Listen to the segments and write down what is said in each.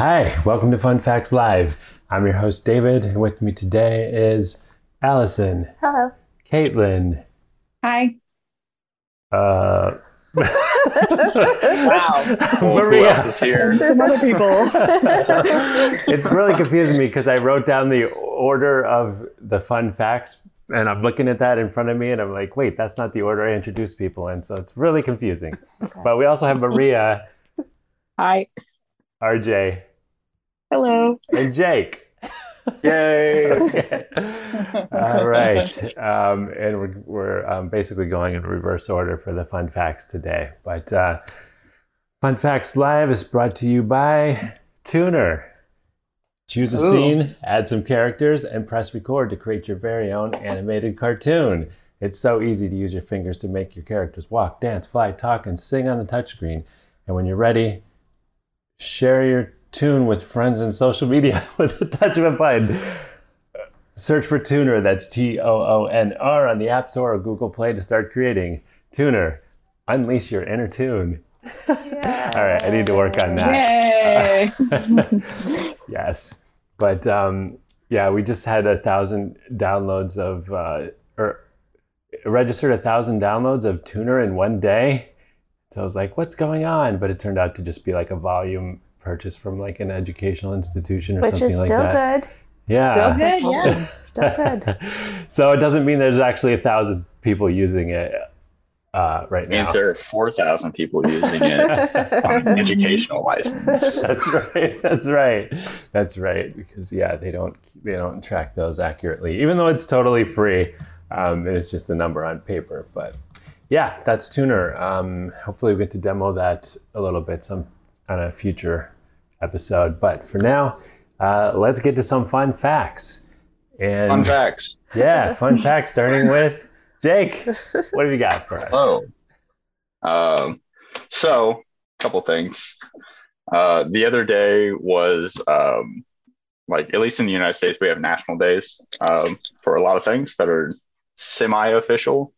Hi, welcome to Fun Facts Live. I'm your host, David, and with me today is Allison, Hello. Caitlin, Hi. uh, Wow. Maria. Who else is here? Some other people. it's really confusing me because I wrote down the order of the fun facts and I'm looking at that in front of me and I'm like, wait, that's not the order I introduce people in. So it's really confusing. But we also have Maria, Hi. RJ, Hello. and Jake. Yay! Okay. All right. Um, and we're, we're um, basically going in reverse order for the fun facts today. But uh, Fun Facts Live is brought to you by Toonr. Choose a Ooh. scene, add some characters, and press record to create your very own animated cartoon. It's so easy to use your fingers to make your characters walk, dance, fly, talk, and sing on the touchscreen. And when you're ready, share your tune with friends and social media with the touch of a button. Search for Toonr, that's T O O N R, on the App Store or Google Play to start creating. Toonr, unleash your inner tune. All right, I need to work on that. Yay. yes, but um, yeah, we just had a thousand downloads of, uh, or registered a thousand downloads of Toonr in one day. So I was like, what's going on? But it turned out to just be like a volume purchase from like an educational institution or Which something is like still that. good. Yeah. Still good, yeah. Still good. so it doesn't mean there's actually a thousand people using it uh, right now. means there are 4,000 people using it on an educational license. That's right. That's right. That's right. Because yeah, they don't they don't track those accurately, even though it's totally free. Um, and it's just a number on paper. But yeah, that's Toonr. Um, hopefully, we get to demo that a little bit some on a future episode. But for now, uh, let's get to some fun facts. And Fun facts. yeah, fun facts. Starting with Jake. What have you got for us? Oh. Um, so, a couple things. Uh, the other day was um, like, at least in the United States, we have national days um, for a lot of things that are semi official.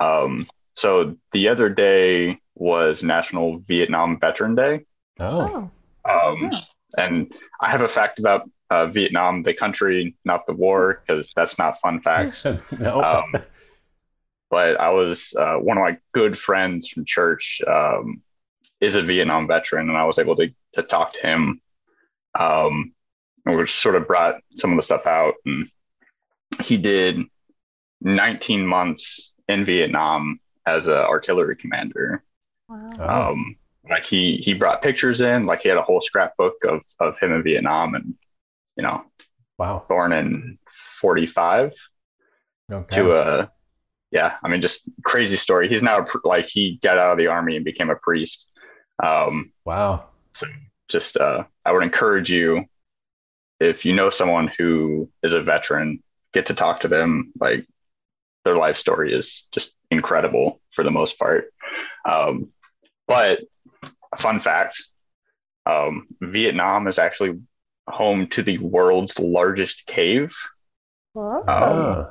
Um, so, the other day was National Vietnam Veteran Day. Oh, Um, and I have a fact about uh, Vietnam, the country, not the war, because that's not fun facts. no. Um, but I was uh, one of my good friends from church um, is a Vietnam veteran, and I was able to to talk to him. Um, we sort of brought some of the stuff out, and he did 19 months in Vietnam as an artillery commander. Wow. Um, like he he brought pictures in, like he had a whole scrapbook of of him in Vietnam, and you know, wow. born in 45 Okay. to a yeah i mean just crazy story he's now a like he got out of the army and became a priest um wow. So just uh i would encourage you if you know someone who is a veteran get to talk to them like their life story is just incredible for the most part um but fun fact um vietnam is actually home to the world's largest cave Whoa. um,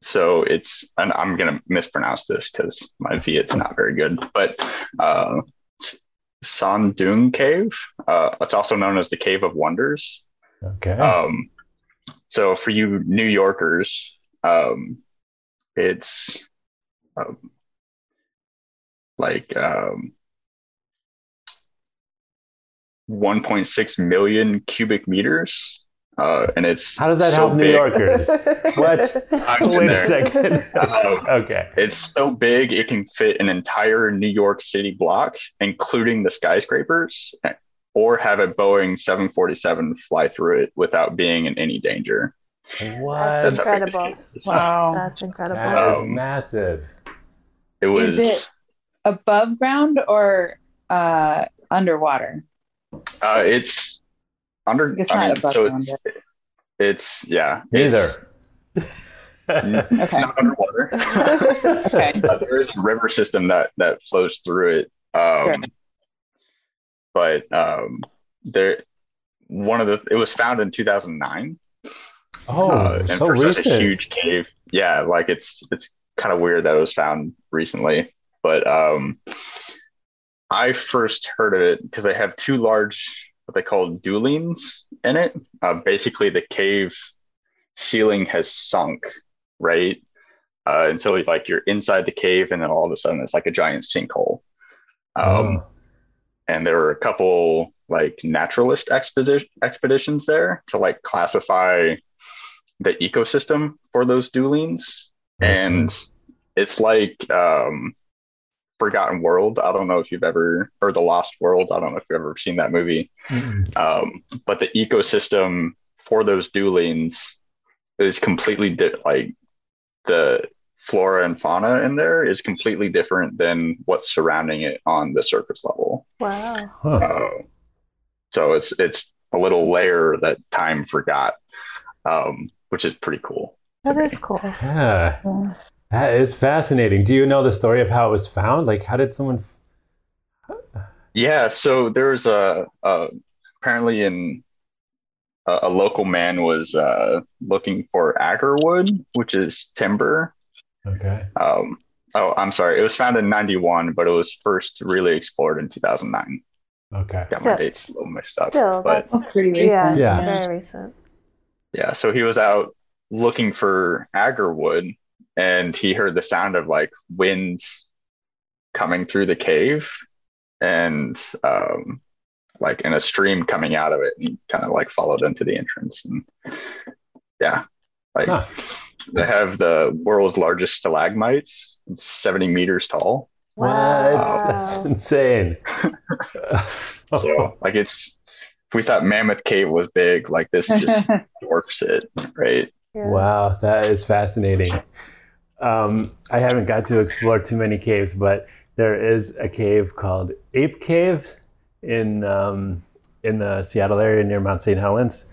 so it's and i'm going to mispronounce this because my viet's not very good but uh it's Son Doong cave uh it's also known as the cave of wonders Okay. um so for you new yorkers um it's um, like um 1.6 million cubic meters uh and it's How does that so help New. Yorkers? What? I'm Wait a second. Um, okay. It's so big it can fit an entire New York City block, including the skyscrapers, or have a Boeing 747 fly through it without being in any danger. What? That's how incredible. Wow. That's incredible. That is Um, massive. It was Is it above ground or uh, underwater? Uh, it's under It's I not mean, above so it's, it's yeah, Neither. it's, it's Okay. not underwater. Okay. Uh, there is a river system that that flows through it. Um, Sure. But um, there, one of the it was found in 2009. oh, uh, and so for recent. such a huge cave, yeah, like it's it's kind of weird that it was found recently. But um, I first heard of it because they have two large what they call dolines in it. Uh, basically, the cave ceiling has sunk, right? Uh, so like you're inside the cave, and then all of a sudden it's like a giant sinkhole. Um, Oh. and there were a couple like naturalist expedition expeditions there to like classify the ecosystem for those dolines and it's like um forgotten world i don't know if you've ever or the lost world i don't know if you've ever seen that movie Mm-mm. um but the ecosystem for those dolines is completely di- like the flora and fauna in there is completely different than what's surrounding it on the surface level Wow. Huh. uh, so it's it's a little layer that time forgot, um, which is pretty cool. That is cool. Yeah, that is fascinating. Do you know the story of how it was found? Like, how did someone? Yeah, so there's a, a apparently in a, a local man was uh, looking for agar wood, which is timber. Okay. Um, oh, I'm sorry, it was found in '91, but it was first really explored in 2009. Okay. Got my dates a little mixed up, Still, but pretty Yeah. recent. Yeah. Very recent. yeah so he was out looking for agar wood and he heard the sound of like wind coming through the cave and um like in a stream coming out of it and he kind of like followed into the entrance and yeah like Huh. they have the world's largest stalagmites it's 70 meters tall What? Wow. That's insane. so like it's if we thought mammoth cave was big like this just dwarfs it right Yeah. Wow, that is fascinating. Um, I haven't got to explore too many caves, but there is a cave called Ape Cave in um, in the Seattle area near Mount St. Helens.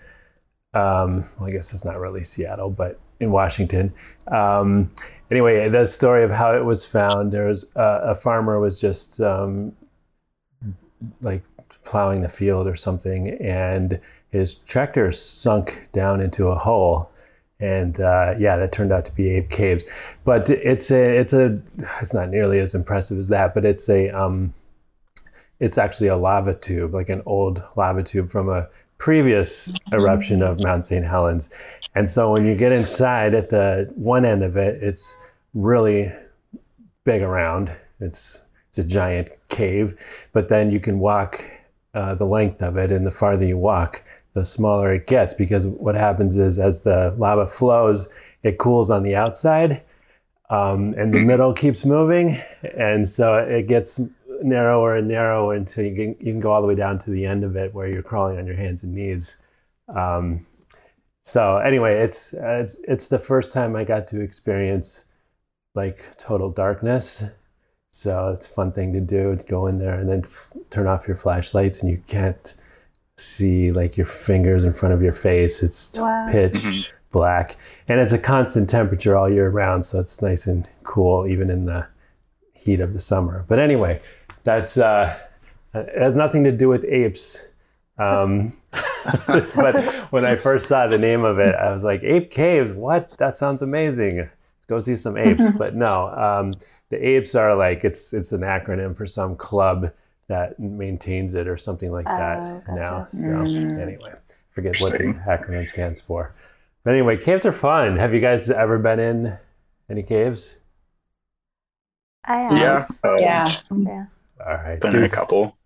Um, well, I guess it's not really Seattle, but in Washington. Um, anyway, the story of how it was found: there was uh, a farmer was just um, like plowing the field or something, and his tractor sunk down into a hole and uh, yeah, that turned out to be Ape Caves. But it's a it's a it's not nearly as impressive as that, but it's a um, it's actually a lava tube, like an old lava tube from a previous eruption of Mount St. Helens. And so when you get inside at the one end of it, it's really big around. It's it's a giant cave, but then you can walk uh, the length of it, and the farther you walk, the smaller it gets because what happens is as the lava flows, it cools on the outside um, and the middle keeps moving. And so it gets narrower and narrower until you can, you can go all the way down to the end of it where you're crawling on your hands and knees. Um, so anyway, it's, it's, it's the first time I got to experience like total darkness. So it's a fun thing to do to go in there and then f- turn off your flashlights and you can't see like your fingers in front of your face. It's Wow. pitch Mhm. black, and it's a constant temperature all year round, so it's nice and cool even in the heat of the summer. But anyway, that's uh, it has nothing to do with apes. Um, but when I first saw the name of it, I was like, Ape Caves, what? That sounds amazing. Let's go see some apes. but no, um, the apes are like it's it's an acronym for some club that maintains it or something like that Oh, gotcha. now. So Mm. anyway, forget what the acronym stands for. But anyway, caves are fun. Have you guys ever been in any caves? I am. yeah um, yeah. Yeah. All right. been in a couple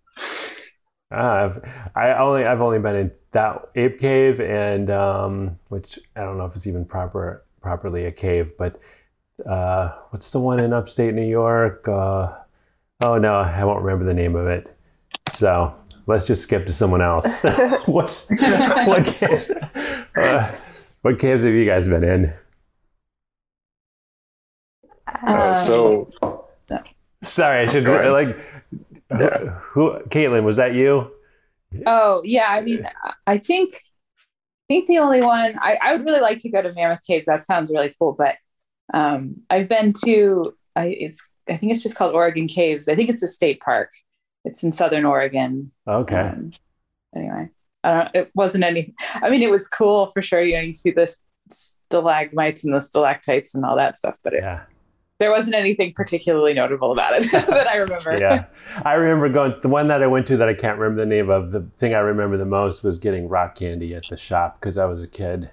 ah, I've, I only I've only been in that ape cave and um, which I don't know if it's even proper properly a cave, but uh, what's the one in upstate New York? Uh, oh no, I won't remember the name of it. So let's just skip to someone else. what's what caves? Uh, what caves have you guys been in? uh, Um, so Sorry, I should Go like. Yeah. Who, Caitlin, was that you? Oh yeah, I mean, I think I think the only one I, I would really like to go to Mammoth Caves. That sounds really cool. But um, I've been to I, it's I think it's just called Oregon Caves. I think it's a state park. It's in Southern Oregon. Okay. Um, anyway, I don't. It wasn't any. I mean, it was cool for sure. You know, you see the stalagmites and the stalactites and all that stuff. But it, Yeah. there wasn't anything particularly notable about it that I remember. yeah. I remember going, the one that I went to that I can't remember the name of, the thing I remember the most was getting rock candy at the shop because I was a kid.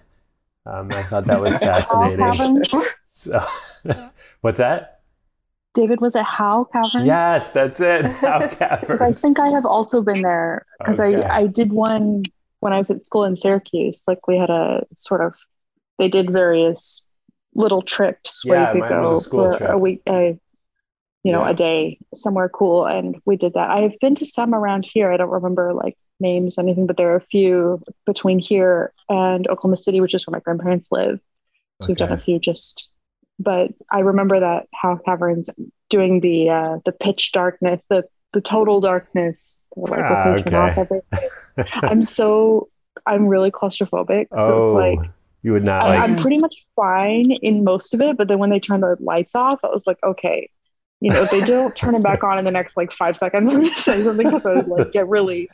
Um, I thought that was fascinating. So, what's that? David, was it Howe Cavern? Yes, that's it. How Because I think I have also been there because Okay. I, I did one when I was at school in Syracuse. Like we had a sort of, they did various little trips where Yeah, you could was a go for trip. a week, a, you know, Yeah. a day somewhere cool. And we did that. I've been to some around here. I don't remember like names or anything, but there are a few between here and Oklahoma City, which is where my grandparents live. So we've done a few just, but I remember that Howe Caverns doing the uh, the pitch darkness, the the total darkness, like Ah, turn off everything. I'm so I'm really claustrophobic, so it's oh, like you would not I, like. I'm pretty much fine in most of it, but then when they turn the lights off, I was like, okay, you know, if they don't turn it back on in the next like five seconds, I'm gonna say something because I would like get really,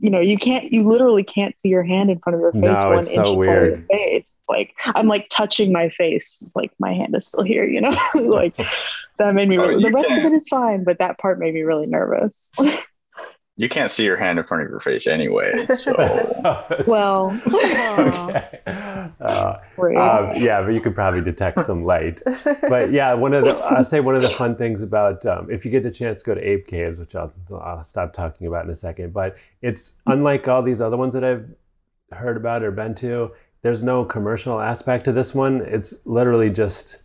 you know, you can't, you literally can't see your hand in front of your face. No, one it's so inch in of weird. your face. Like I'm like touching my face, it's like my hand is still here, you know, like that made me. Oh, Really, the you rest of it is fine, but that part made me really nervous. You can't see your hand in front of your face anyway. So well, okay. Uh, um, yeah, but you could probably detect some light. But yeah, one of the I'll say one of the fun things about um, if you get the chance to go to Ape Caves, which I'll, I'll stop talking about in a second, but it's unlike all these other ones that I've heard about or been to. There's no commercial aspect to this one. It's literally just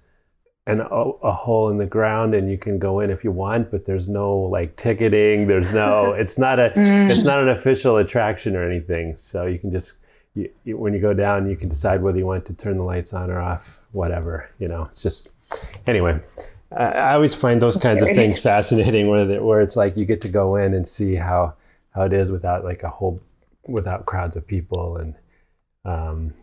an a, a hole in the ground, and you can go in if you want, but there's no like ticketing. There's no. It's not a Mm. it's not an official attraction or anything. So you can just you, you, when you go down, you can decide whether you want to turn the lights on or off, whatever. You know, it's just anyway. I, I always find those kinds of things fascinating, where the, where it's like you get to go in and see how how it is without like a whole without crowds of people and um,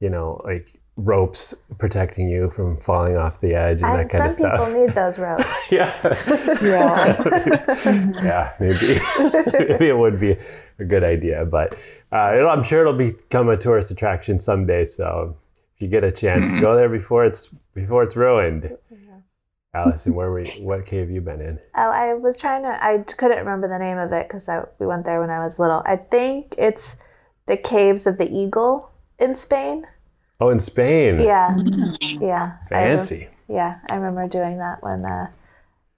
you know like ropes protecting you from falling off the edge and that And kind some of people stuff. need those ropes. yeah. yeah, maybe maybe it would be a good idea, but uh, it'll, I'm sure it'll become a tourist attraction someday. So if you get a chance, go there before it's before it's ruined. Allison, where were you, what cave you been in? Oh, I was trying to. I couldn't remember the name of it because we went there when I was little. I think it's the Caves of the Eagle in Spain. Oh, in Spain. Yeah, yeah. I rem- Fancy. yeah, I remember doing that when uh,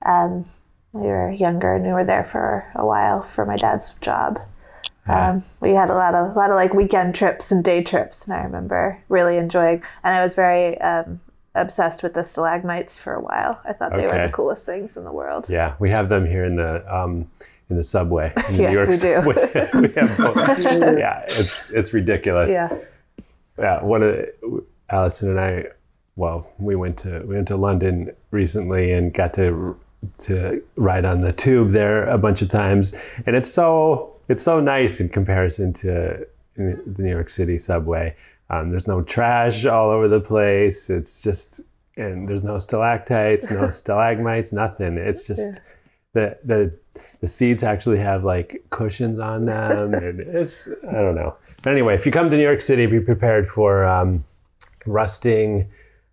um, we were younger and we were there for a while for my dad's job. Yeah. Um, we had a lot of a lot of like weekend trips and day trips, and I remember really enjoying. And I was very um, obsessed with the stalagmites for a while. I thought they were the coolest things in the world. Yeah, we have them here in the um, in the subway. In the Yes, New York we do. we have both. yeah, it's it's ridiculous. Yeah. Yeah, one of the, Allison and I, well, we went to we went to London recently and got to to ride on the tube there a bunch of times, and it's so it's so nice in comparison to the New York City subway. Um, there's no trash all over the place. It's just and there's no stalactites, no stalagmites, nothing. It's just the the the seats actually have like cushions on them, and it's I don't know. But anyway, if you come to New York City, be prepared for um, rusting,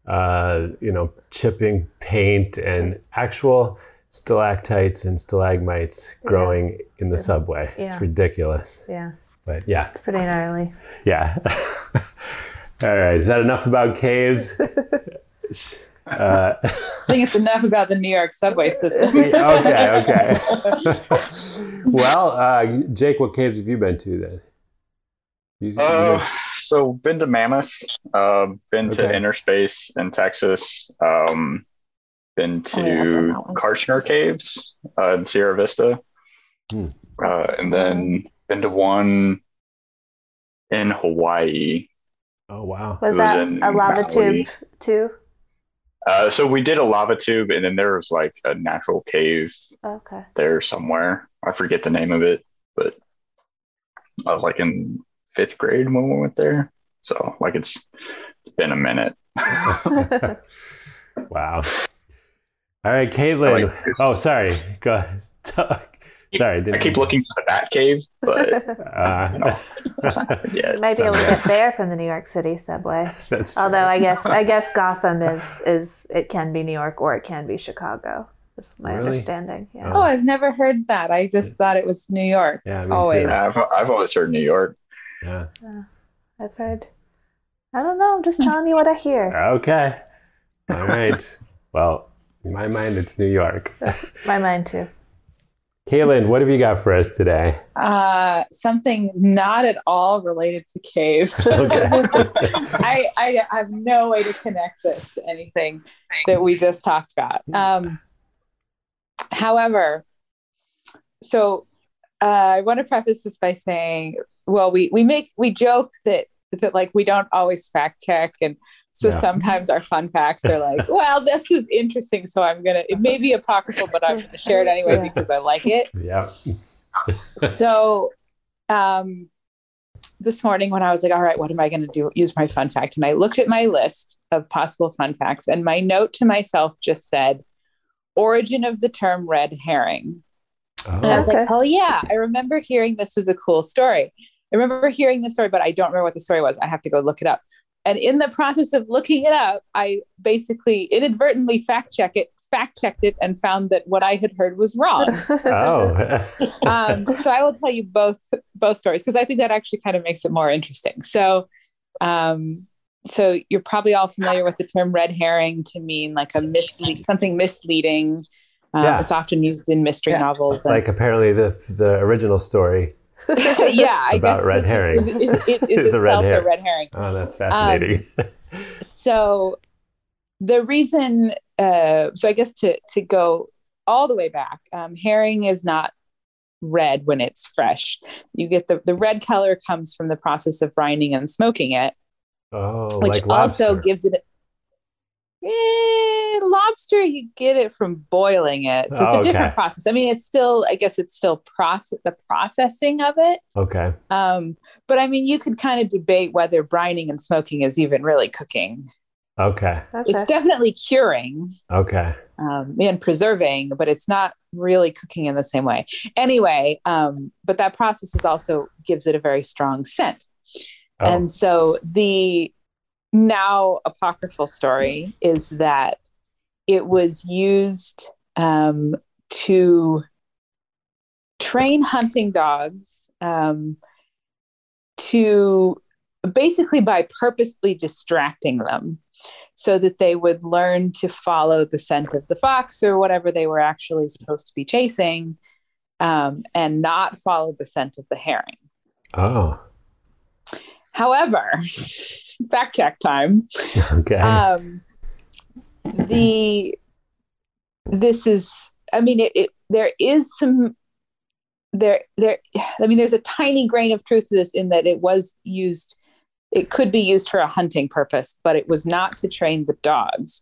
uh, you know, chipping paint, and actual stalactites and stalagmites growing in the subway. It's ridiculous. Yeah. But yeah, It's pretty gnarly. yeah. All right, is that enough about caves? Uh, I think it's enough about the New York subway system. okay, okay. well, uh, Jake, what caves have you been to then? You- you Uh, so been to Mammoth, uh, been to Okay. Inner Space in Texas, um, been Oh, yeah, to that. Kartchner Caves uh, in Sierra Vista, Hmm. uh, and then been to one in Hawaii. oh wow. Was was that a lava Maui. tube too? Uh, so we did a lava tube, and then there was like a natural cave Okay. there somewhere. I forget the name of it, but I was like in fifth grade when we went there. So like it's it's been a minute. wow. All right, Caitlin. Like- oh, sorry. Go ahead. Sorry, I didn't keep looking for the Bat Cave, but Uh, yeah, You might be able to Subway. get there from the New York City subway. That's Although I guess I guess Gotham is is it can be New York or it can be Chicago. Is my Really? understanding. Yeah. Oh, I've never heard that. I just thought it was New York. yeah, Always. Yeah, I've, I've always heard New York. Yeah. I've heard. I don't know. I'm just telling you what I hear. Okay. All right. Well, in my mind, it's New York. My mind too. Caitlin, what have you got for us today? Uh, something not at all related to caves. Okay. I, I I have no way to connect this to anything that we just talked about. Um, however, so uh, I want to preface this by saying, well, we we make we joke that that like we don't always fact check, and so Yeah. sometimes our fun facts are like, well, this is interesting, so I'm gonna. It may be apocryphal, but I'm gonna share it anyway because I like it Yeah. so um this morning when I was like, all right, what am I going to do? Use my fun fact. And I looked at my list of possible fun facts, and my note to myself just said, origin of the term red herring. And I Oh, was like, oh, yeah, I remember hearing this was a cool story. I remember hearing this story, but I don't remember what the story was. I have to go look it up. And in the process of looking it up, I basically inadvertently fact check it, fact checked it, and found that what I had heard was wrong oh. um, so I will tell you both both stories because I think that actually kind of makes it more interesting. So, um, so you're probably all familiar with the term red herring to mean like a mislead something misleading. Um, Yeah. It's often used in mystery novels. and- like apparently the the original story. yeah, I about guess red herrings. is, it, Is is a red herring. a red herring. Oh, that's fascinating. so the reason uh, so i guess to to go all the way back um, herring is not red when it's fresh you get the the red color comes from the process of brining and smoking it oh, which like also gives it Eh, lobster you get it from boiling it so it's Oh, a different okay. process i mean it's still i guess it's still process the processing of it okay. um, but i mean you could kind of debate whether brining and smoking is even really cooking Okay. Okay. it's definitely curing Okay. um, and preserving, but it's not really cooking in the same way. Anyway, um, but that process is also gives it a very strong scent. Oh. And so the now apocryphal story is that it was used um, to train hunting dogs um, to basically by purposely distracting them so that they would learn to follow the scent of the fox or whatever they were actually supposed to be chasing um, and not follow the scent of the herring. oh. However, fact check time. Okay. Um, the this is, I mean, it, it there is some there there. I mean, there's a tiny grain of truth to this in that it was used. It could be used for a hunting purpose, but it was not to train the dogs.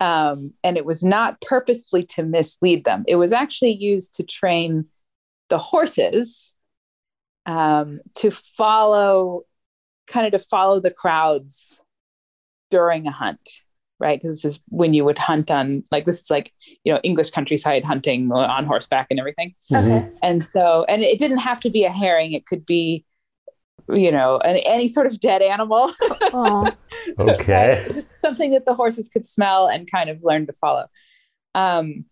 Um, and it was not purposefully to mislead them. It was actually used to train the horses um, to follow, kind of to follow the crowds during a hunt, right? Because this is when you would hunt on, like, this is like, you know, English countryside hunting on horseback and everything. okay. And so, and it didn't have to be a herring, it could be, you know, an, any sort of dead animal. Okay. Just something that the horses could smell and kind of learn to follow. Um,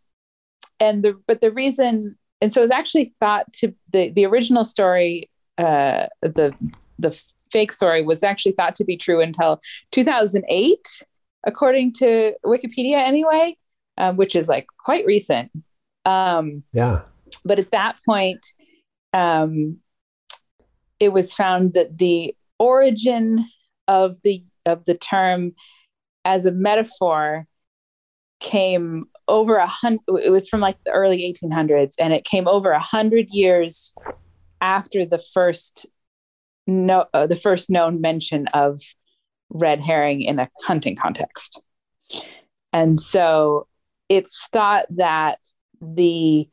and the but the reason, and so it's actually thought to the the original story, uh, the the fake story was actually thought to be true until 2008, according to Wikipedia, anyway, um, which is like quite recent. Um, Yeah. but at that point um, it was found that the origin of the of the term as a metaphor came over a hundred it was from like the early 1800s and it came over a hundred years after the first no uh, the first known mention of red herring in a hunting context and so it's thought that the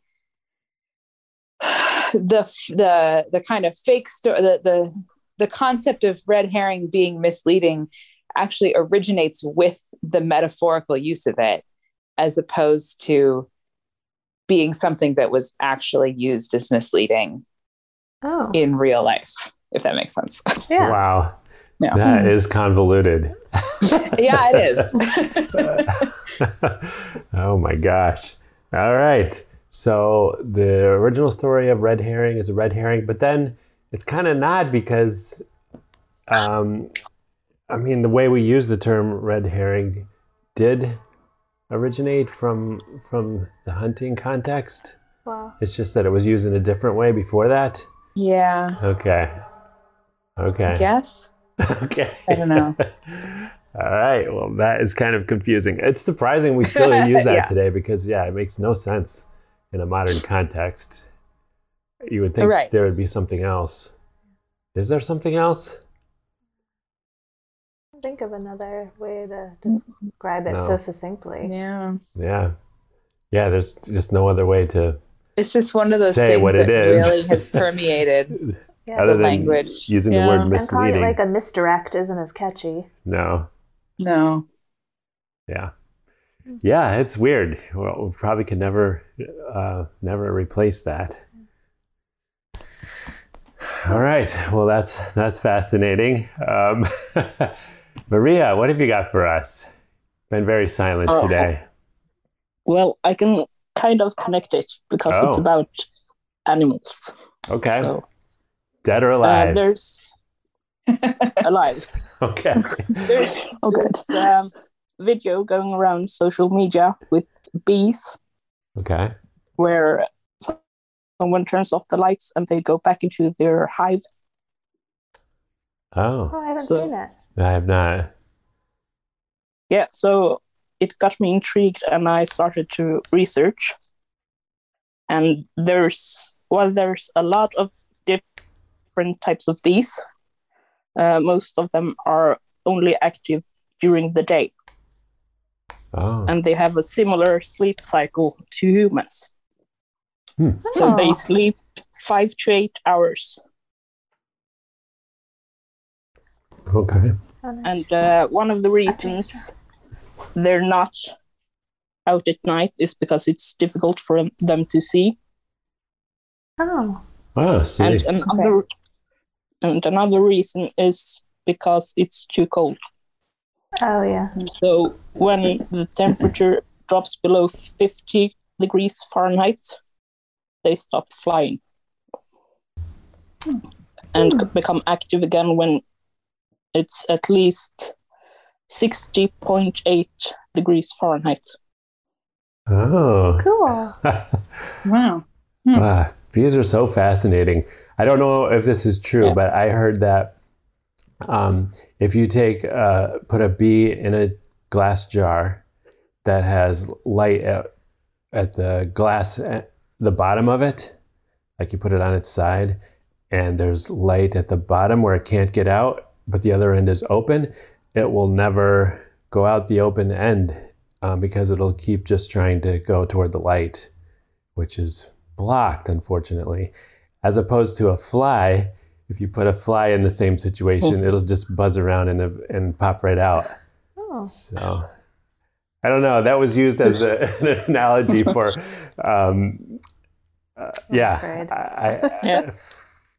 the the the kind of fake story the the the concept of red herring being misleading actually originates with the metaphorical use of it as opposed to being something that was actually used as misleading Oh, in real life, if that makes sense. yeah. Wow. Yeah. That is convoluted. yeah, it is. oh my gosh. All right. So the original story of red herring is a red herring, but then it's kind of not because, um, I mean, the way we use the term red herring did originate from from the hunting context. Wow. It's just that it was used in a different way before that. yeah, Okay. Okay. I guess. Okay. I don't know. All right. Well, that is kind of confusing. It's surprising we still use that Yeah. today because, yeah, it makes no sense in a modern context. You would think Right. there would be something else. Is there something else? Think of another way to mm. describe it No. so succinctly. Yeah. Yeah. Yeah, there's just no other way to, It's just one of those Say things what that it is. really has permeated. Yeah. other than language. using Yeah. the word And and calling it misleading. like a misdirect isn't as catchy. no. No. Yeah. Yeah, it's weird. Well, we probably could never, uh, never replace that. All right. Well, that's that's fascinating. Um, Maria, what have you got for us? Been very silent Oh. today. Well, I can kind of connect it because it's Oh. about animals. Okay. So Dead or uh, alive? there's alive. okay. There's Oh, good. this um, video going around social media with bees Okay. where someone turns off the lights and they go back into their hive. Oh, Oh, I haven't So- seen that. I have not. Yeah, so it got me intrigued and I started to research. And there's, well, there's a lot of different types of bees. Uh, most of them are only active during the day Oh. and they have a similar sleep cycle to humans. Hmm. So they Oh. sleep five to eight hours. Okay. And uh, one of the reasons they're not out at night is because it's difficult for them to see. oh, Oh, see. And another, and another reason is because it's too cold. oh yeah. So when the temperature drops below 50 degrees Fahrenheit, they stop flying and become active again when it's at least 60.8 degrees Fahrenheit. oh. Cool. Wow. Ah, bees are so fascinating. I don't know if this is true, Yeah. but I heard that um, if you take uh, put a bee in a glass jar that has light at, at the glass at the bottom of it, like you put it on its side, and there's light at the bottom where it can't get out, but the other end is open, it will never go out the open end um, because it'll keep just trying to go toward the light, which is blocked, unfortunately. As opposed to a fly, if you put a fly in the same situation, it'll just buzz around and, and pop right out. Oh, So I don't know. That was used as a, an analogy for, um, uh, yeah. I, I, Yeah.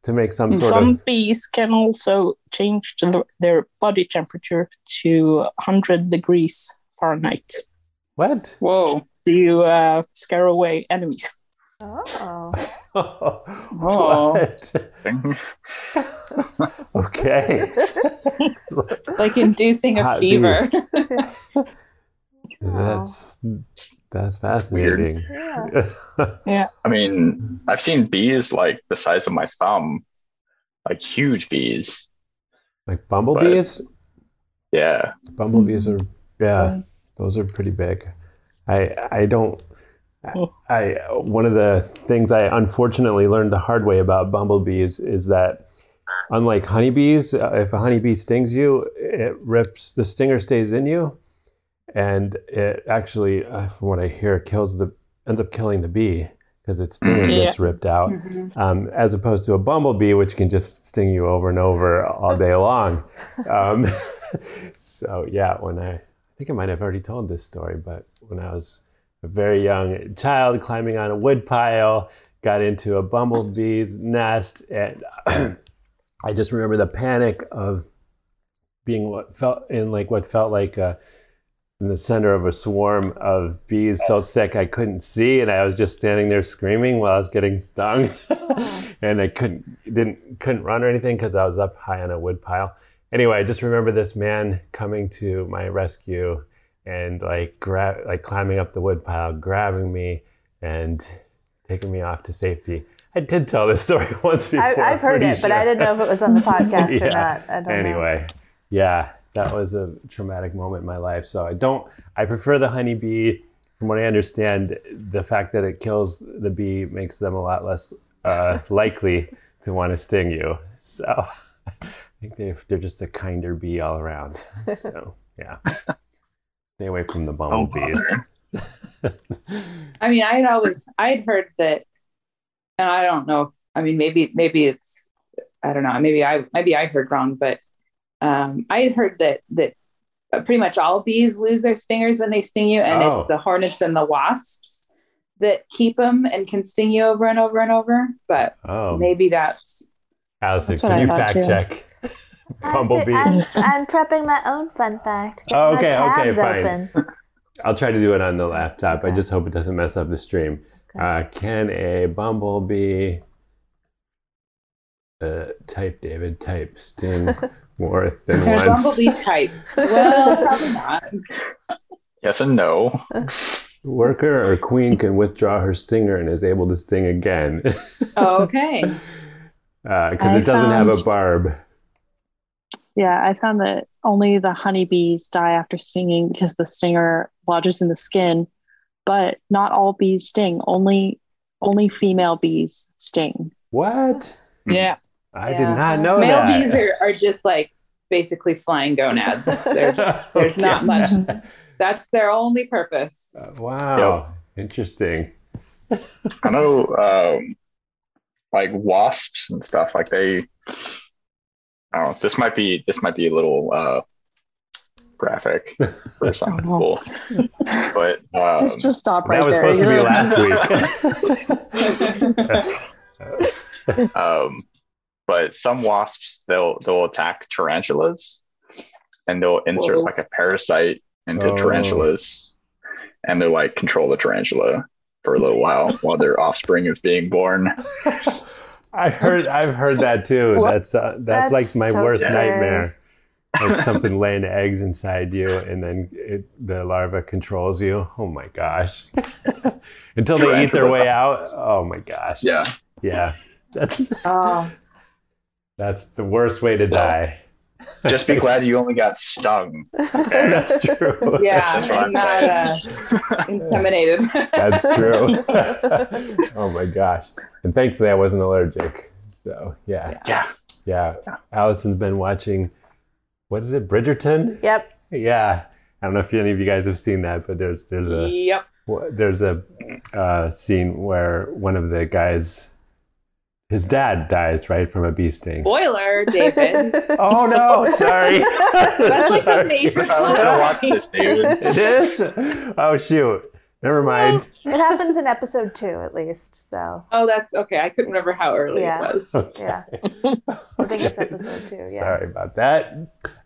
to make some And sort some of bees can also change the, their body temperature to 100 degrees Fahrenheit. what? Whoa. To uh, scare away enemies. Oh. what? okay. Like inducing a Hot fever. That's that's fascinating. Yeah. yeah. I mean, I've seen bees like the size of my thumb, like huge bees. like bumblebees. Yeah. Bumblebees mm-hmm. are yeah, those are pretty big. I I don't. I one of the things I unfortunately learned the hard way about bumblebees is that unlike honeybees, uh, if a honeybee stings you, it rips the stinger stays in you, and it actually, uh, from what I hear, kills the ends up killing the bee because its stinger Mhm. gets ripped out um, as opposed to a bumblebee, which can just sting you over and over all day long. Um, so yeah, when I, I think I might have already told this story, but when I was a very young child climbing on a wood pile, got into a bumblebee's nest, and I just remember the panic of being what felt in like what felt like uh, in the center of a swarm of bees so thick I couldn't see, and I was just standing there screaming while I was getting stung, and I couldn't didn't couldn't run or anything because I was up high on a wood pile. Anyway, I just remember this man coming to my rescue and like grab like climbing up the wood pile, grabbing me and taking me off to safety. I did tell this story once before. I, I've heard it, but I didn't know if it was on the podcast Yeah. or not. I don't know. anyway, yeah, that was a traumatic moment in my life. So I don't. I prefer the honeybee. From what I understand, the fact that it kills the bee makes them a lot less uh, likely to want to sting you. So I think they're they're just a kinder bee all around. So yeah, stay away from the bumblebees. I mean, I had always I'd heard that, and I don't know. If, I mean, maybe maybe it's I don't know. Maybe I maybe I heard wrong, but um, I had heard that that uh, pretty much all bees lose their stingers when they sting you, and Oh. it's the hornets and the wasps that keep them and can sting you over and over and over. But Oh, maybe that's Allison, That's can I you thought fact too. check I'm, bumblebee? I'm, I'm prepping my own fun fact. Get Oh, my okay, okay, fine. open. I'll try to do it on the laptop. I just hope it doesn't mess up the stream. Okay. Uh, can a bumblebee uh, type David type sting more than Can once? bumblebee type. Well, probably not. Yes and no. Worker or queen can withdraw her stinger and is able to sting again Oh, okay. because I it doesn't have a barb. Yeah, I found that only the honeybees die after stinging because the stinger lodges in the skin, but not all bees sting. Only only female bees sting. What? Yeah. I Yeah. did not know Male that. bees are, are just like basically flying gonads. There's there's not much. That's their only purpose. Uh, Wow, interesting. I know, um, like wasps and stuff. Like they, I don't know. This might be this might be a little uh, graphic for some Oh, no. people, but um, just just stop right there. that was there. supposed to be You're- last week. um, but some wasps they'll they'll attack tarantulas, and they'll insert Whoa. like a parasite into Oh. tarantulas, and they'll like control the tarantula for a little while while their offspring is being born. I heard I've heard that too. What? That's uh, that's, That's like my so worst scary. nightmare. Like something laying eggs inside you, and then it, the larva controls you. Oh my gosh! Until they eat their way out. Oh my gosh! Yeah, yeah. That's Oh, that's the worst way to die. Just be glad you only got stung. That's true. yeah, That's what and I'm not uh, inseminated. That's true. oh my gosh! And thankfully, I wasn't allergic. So yeah, yeah, yeah. Allison's been watching. What is it, Bridgerton? Yep. Yeah, I don't know if any of you guys have seen that, but there's there's a yep. there's a uh, scene where one of the guys, his dad dies right from a bee sting. Spoiler, David. Oh no! Sorry. That's like a major I was gonna watch this, David. It is. Oh shoot! Never mind. It happens in episode two, at least. So, Oh, that's okay. I couldn't remember how early Yeah. it was. Okay. yeah. I think it's episode two. Yeah. Sorry about that.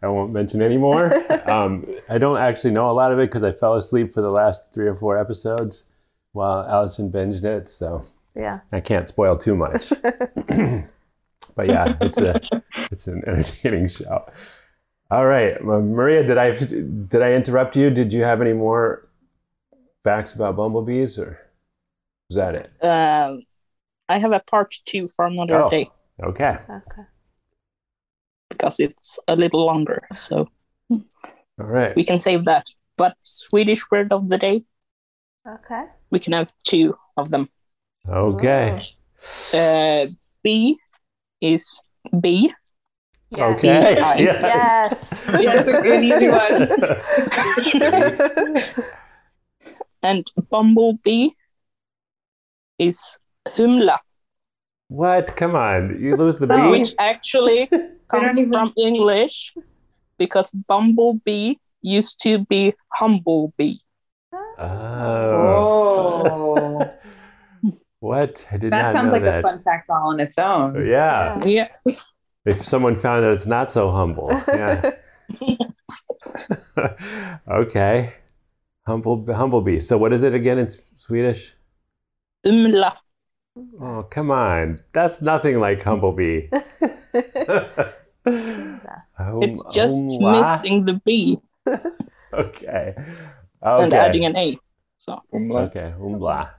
I won't mention anymore. um, I don't actually know a lot of it because I fell asleep for the last three or four episodes while Allison binged it, so Yeah. I can't spoil too much. but yeah, it's a it's an entertaining show. All right, Maria, did I did I interrupt you? Did you have any more facts about bumblebees, or was that it? Um, I have a part two for another Oh. day Okay. Okay. because it's a little longer, so All right. we can save that. But Swedish word of the day, Okay. we can have two of them. Okay. Uh, B is B. Yeah. Okay. Yeah. Yes. Yes. Yes, an easy one. And bumblebee is humla, What? Come on. You lose the bee? which actually comes even- from English because bumblebee used to be humblebee. Oh. Oh, What? I did that not sounds know like that. a fun fact all on its own. Yeah. Yeah. If someone found out it's not so humble. Yeah. okay. Humble humblebee. So what is it again in Swedish? Umla. Oh, come on. That's nothing like humblebee. Hum- It's just humla? missing the B Okay. and adding an A. So Okay. Umbla.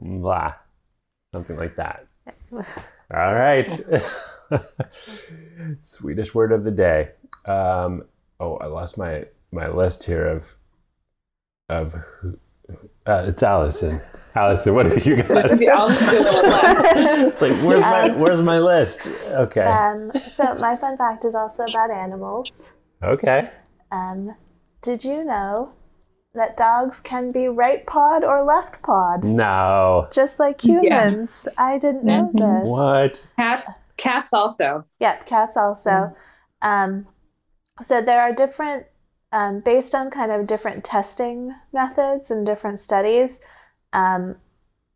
Umbla. Something like that. All right. Swedish word of the day. Um, oh, I lost my my list here of of uh, it's Allison. Allison, what have you got? Maybe I'll do a little less. it's like where's my where's my list? Okay. Um, so my fun fact is also about animals. Okay. Um, did you know that dogs can be right pawed or left pawed, No. just like humans? Yes. I didn't know Mhm. this. What? Cats, cats also. Yep, cats also. Um, so there are different, um, based on kind of different testing methods and different studies. Um,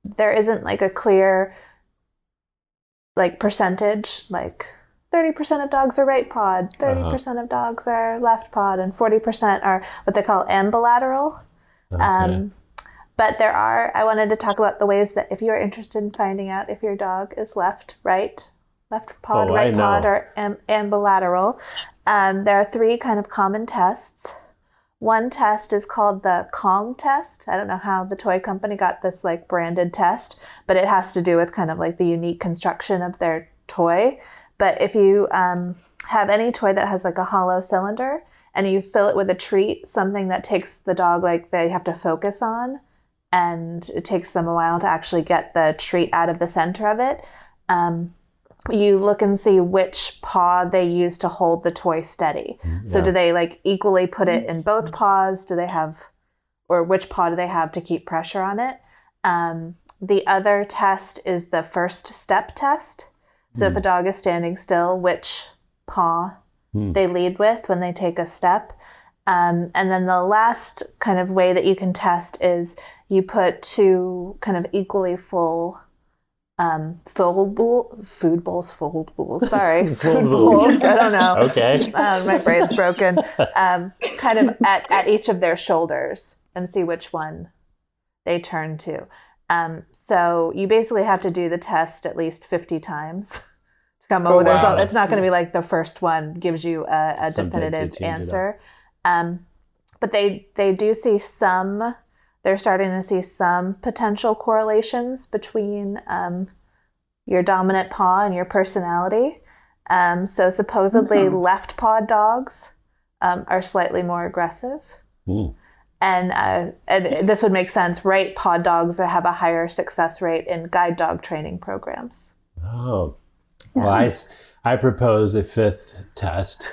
there isn't like a clear, like percentage, like thirty percent of dogs are right pawed, 30 percent of dogs are left pawed, and forty percent are what they call ambilateral. Okay. Um, but there are, I wanted to talk about the ways that if you're interested in finding out if your dog is left, right, left pawed, Oh, right know. or am- ambilateral, um, there are three kind of common tests. One test is called the Kong test. I don't know how the toy company got this like branded test, but it has to do with kind of like the unique construction of their toy. But if you um, have any toy that has like a hollow cylinder and you fill it with a treat, something that takes the dog like they have to focus on, and it takes them a while to actually get the treat out of the center of it. Um, you look and see which paw they use to hold the toy steady. So do they like equally put it in both paws? Do they have, or which paw do they have to keep pressure on it? Um, the other test is the first step test. So if a dog is standing still, which paw Hmm. they lead with when they take a step. Um, and then the last kind of way that you can test is you put two kind of equally full um, food bowl, food bowls, fold bowls. Sorry, food bowls. bowls. I don't know. Okay. Um, my brain's broken. Um, kind of at, at each of their shoulders and see which one they turn to. Um, so you basically have to do the test at least 50 times to come up Oh, with a wow. result. It's not going to be like the first one gives you a, a definitive change it up. answer. Um, but they, they do see some, they're starting to see some potential correlations between um, your dominant paw and your personality. Um, so supposedly Mhm. left paw dogs um, are slightly more aggressive. Hmm. And, uh, and this would make sense. Right pawed dogs have a higher success rate in guide dog training programs. Oh. Well, I, s- I propose a fifth test.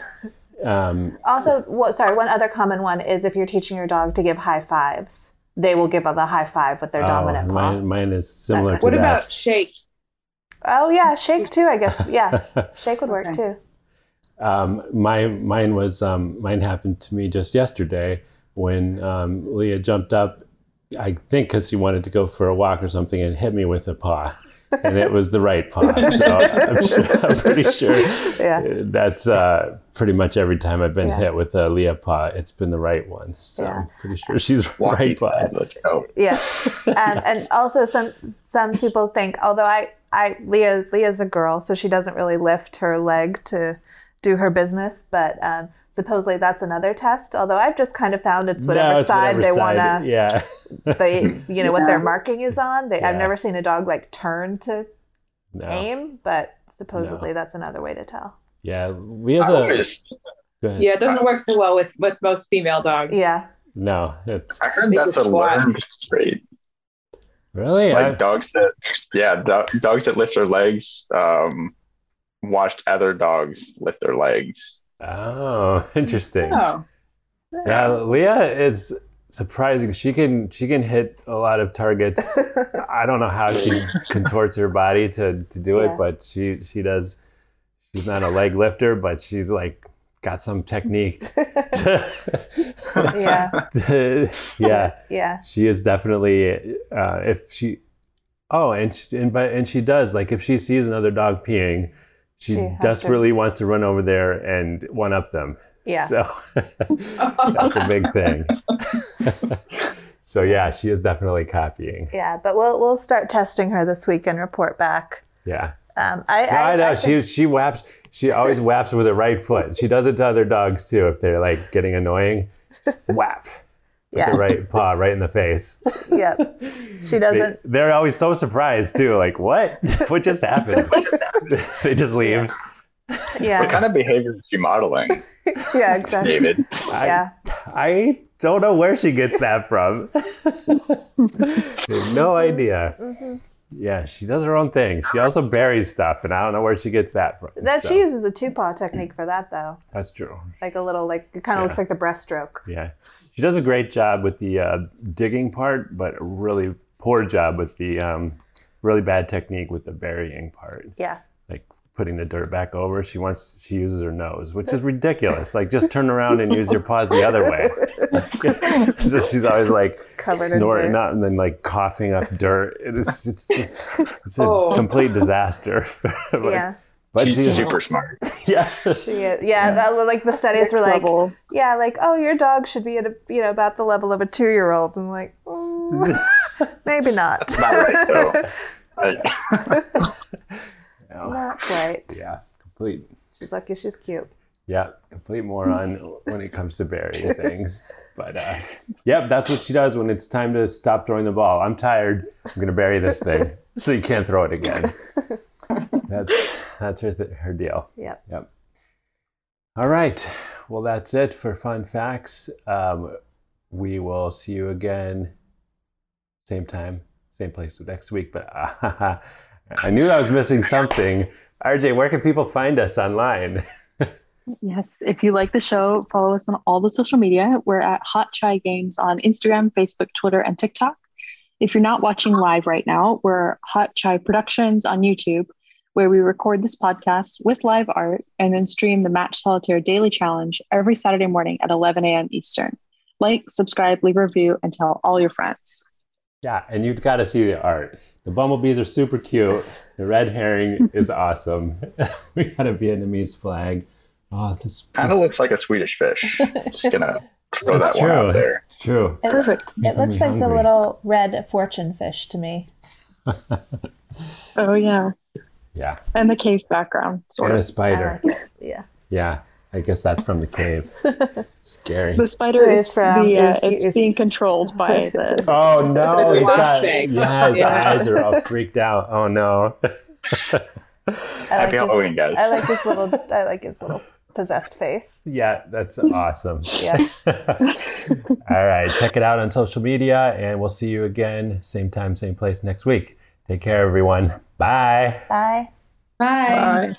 Um, Also, what, sorry, one other common one is if you're teaching your dog to give high fives, they will give the high five with their oh, dominant paw. mine, mine is similar to What that. about shake? Oh yeah, shake too. I guess yeah, shake would work Okay. too. um, my mine was um, mine happened to me just yesterday when um, Leah jumped up. I think because she wanted to go for a walk or something and hit me with a paw, and it was the right paw. So I'm, sure, I'm pretty sure Yeah. that's uh, pretty much every time I've been Yeah. hit with a Leah paw, it's been the right one. So Yeah. I'm pretty sure she's Walking right paw. pad, Let's go. Yeah, um, and also some some people think, although I I Leah Leah's a girl, so she doesn't really lift her leg to do her business, but um, supposedly that's another test. Although I've just kind of found it's whatever No, it's side whatever they want to Yeah. they you know what Yeah. their marking is on. They, I've never seen a dog like turn to No. aim, but supposedly that's another way to tell. Yeah. Leah's I a. always, Yeah, it doesn't work so well with with most female dogs. Yeah, No, it's I heard that's a learned trait. really. Like I- dogs that, yeah, do- dogs that lift their legs, um, watched other dogs lift their legs. Oh, interesting. Oh, Yeah, Leah is surprising. She can she can hit a lot of targets. I don't know how she contorts her body to to do it, but she she does. She's not a leg lifter, but she's like got some technique. To, Yeah. yeah. Yeah. She is definitely uh, if she. Oh, and she, and but and she does like if she sees another dog peeing, she, She has to- desperately wants to run over there and one up them. Yeah. So that's a big thing. so yeah, she is definitely copying. Yeah. But we'll we'll start testing her this week and report back. Yeah. Um, I, I, I, know I she she whaps. She always whaps with her right foot. She does it to other dogs too if they're like getting annoying. Whap. With Yeah. the right paw right in the face. Yep. She doesn't. they're always so surprised too. Like what? What just happened? they just leave. Yeah. What kind of behavior is she modeling, Yeah. Exactly. David? I, Yeah. I don't know where she gets that from. no idea. Mm-hmm. Yeah, she does her own thing. She also buries stuff, and I don't know where she gets that from. That so, she uses a two paw technique for that though. That's true. Like a little like it kind of Yeah. looks like the breaststroke. Yeah, she does a great job with the uh, digging part, but a really poor job with the um, really bad technique with the burying part. Yeah. Like putting the dirt back over. She wants she uses her nose, which is ridiculous. Like just turn around and use your paws the other way. so she's always like Covered snorting up and then like coughing up dirt. It is it's just it's a Oh. complete disaster. Yeah. But She's she's super smart. yeah. She is. Yeah. That like the studies Next were like. level. Yeah, like oh, your dog should be at a you know about the level of a two year old. I'm like, mm, maybe not. That's Not right though. No. Not quite. Yeah. Complete She's lucky she's cute. Yeah, complete moron when it comes to burying things. But uh, yep, that's what she does when it's time to stop throwing the ball. I'm tired. I'm gonna bury this thing so you can't throw it again. That's that's her th- her deal. Yep. Yep. All right. Well, that's it for fun facts. Um, we will see you again, same time, same place next week. But uh, I knew I was missing something. RJ, where can people find us online? Yes. If you like the show, follow us on all the social media. We're at Hot Chai Games on Instagram, Facebook, Twitter, and TikTok. If you're not watching uh-huh. live right now, we're Hot Chai Productions on YouTube, where we record this podcast with live art and then stream the Match Solitaire Daily Challenge every Saturday morning at 11 a.m. Eastern. Like, subscribe, leave a review, and tell all your friends. Yeah, and you've got to see the art. The bumblebees are super cute. The red herring is awesome. we got a Vietnamese flag. Oh, this Kind of looks like a Swedish fish. Just gonna throw It's that one true. out there. It's true. It, Perfect. it looks me like the little red fortune fish to me. Oh, yeah. Yeah, And the cave background, sort and a of. I spider. like. Yeah. Yeah, I guess that's from the cave. Scary. The spider Who is, is from- the, uh, is- it's is- being controlled by the. Oh no, It's he's got yeah, his Yeah. eyes are all freaked out. Oh no. I like Happy his, Halloween, guys. I like his little. I like his little possessed face. Yeah, that's awesome. Yeah. all right, check it out on social media, and we'll see you again, same time, same place next week. Take care, everyone. Bye. Bye. Bye. Bye.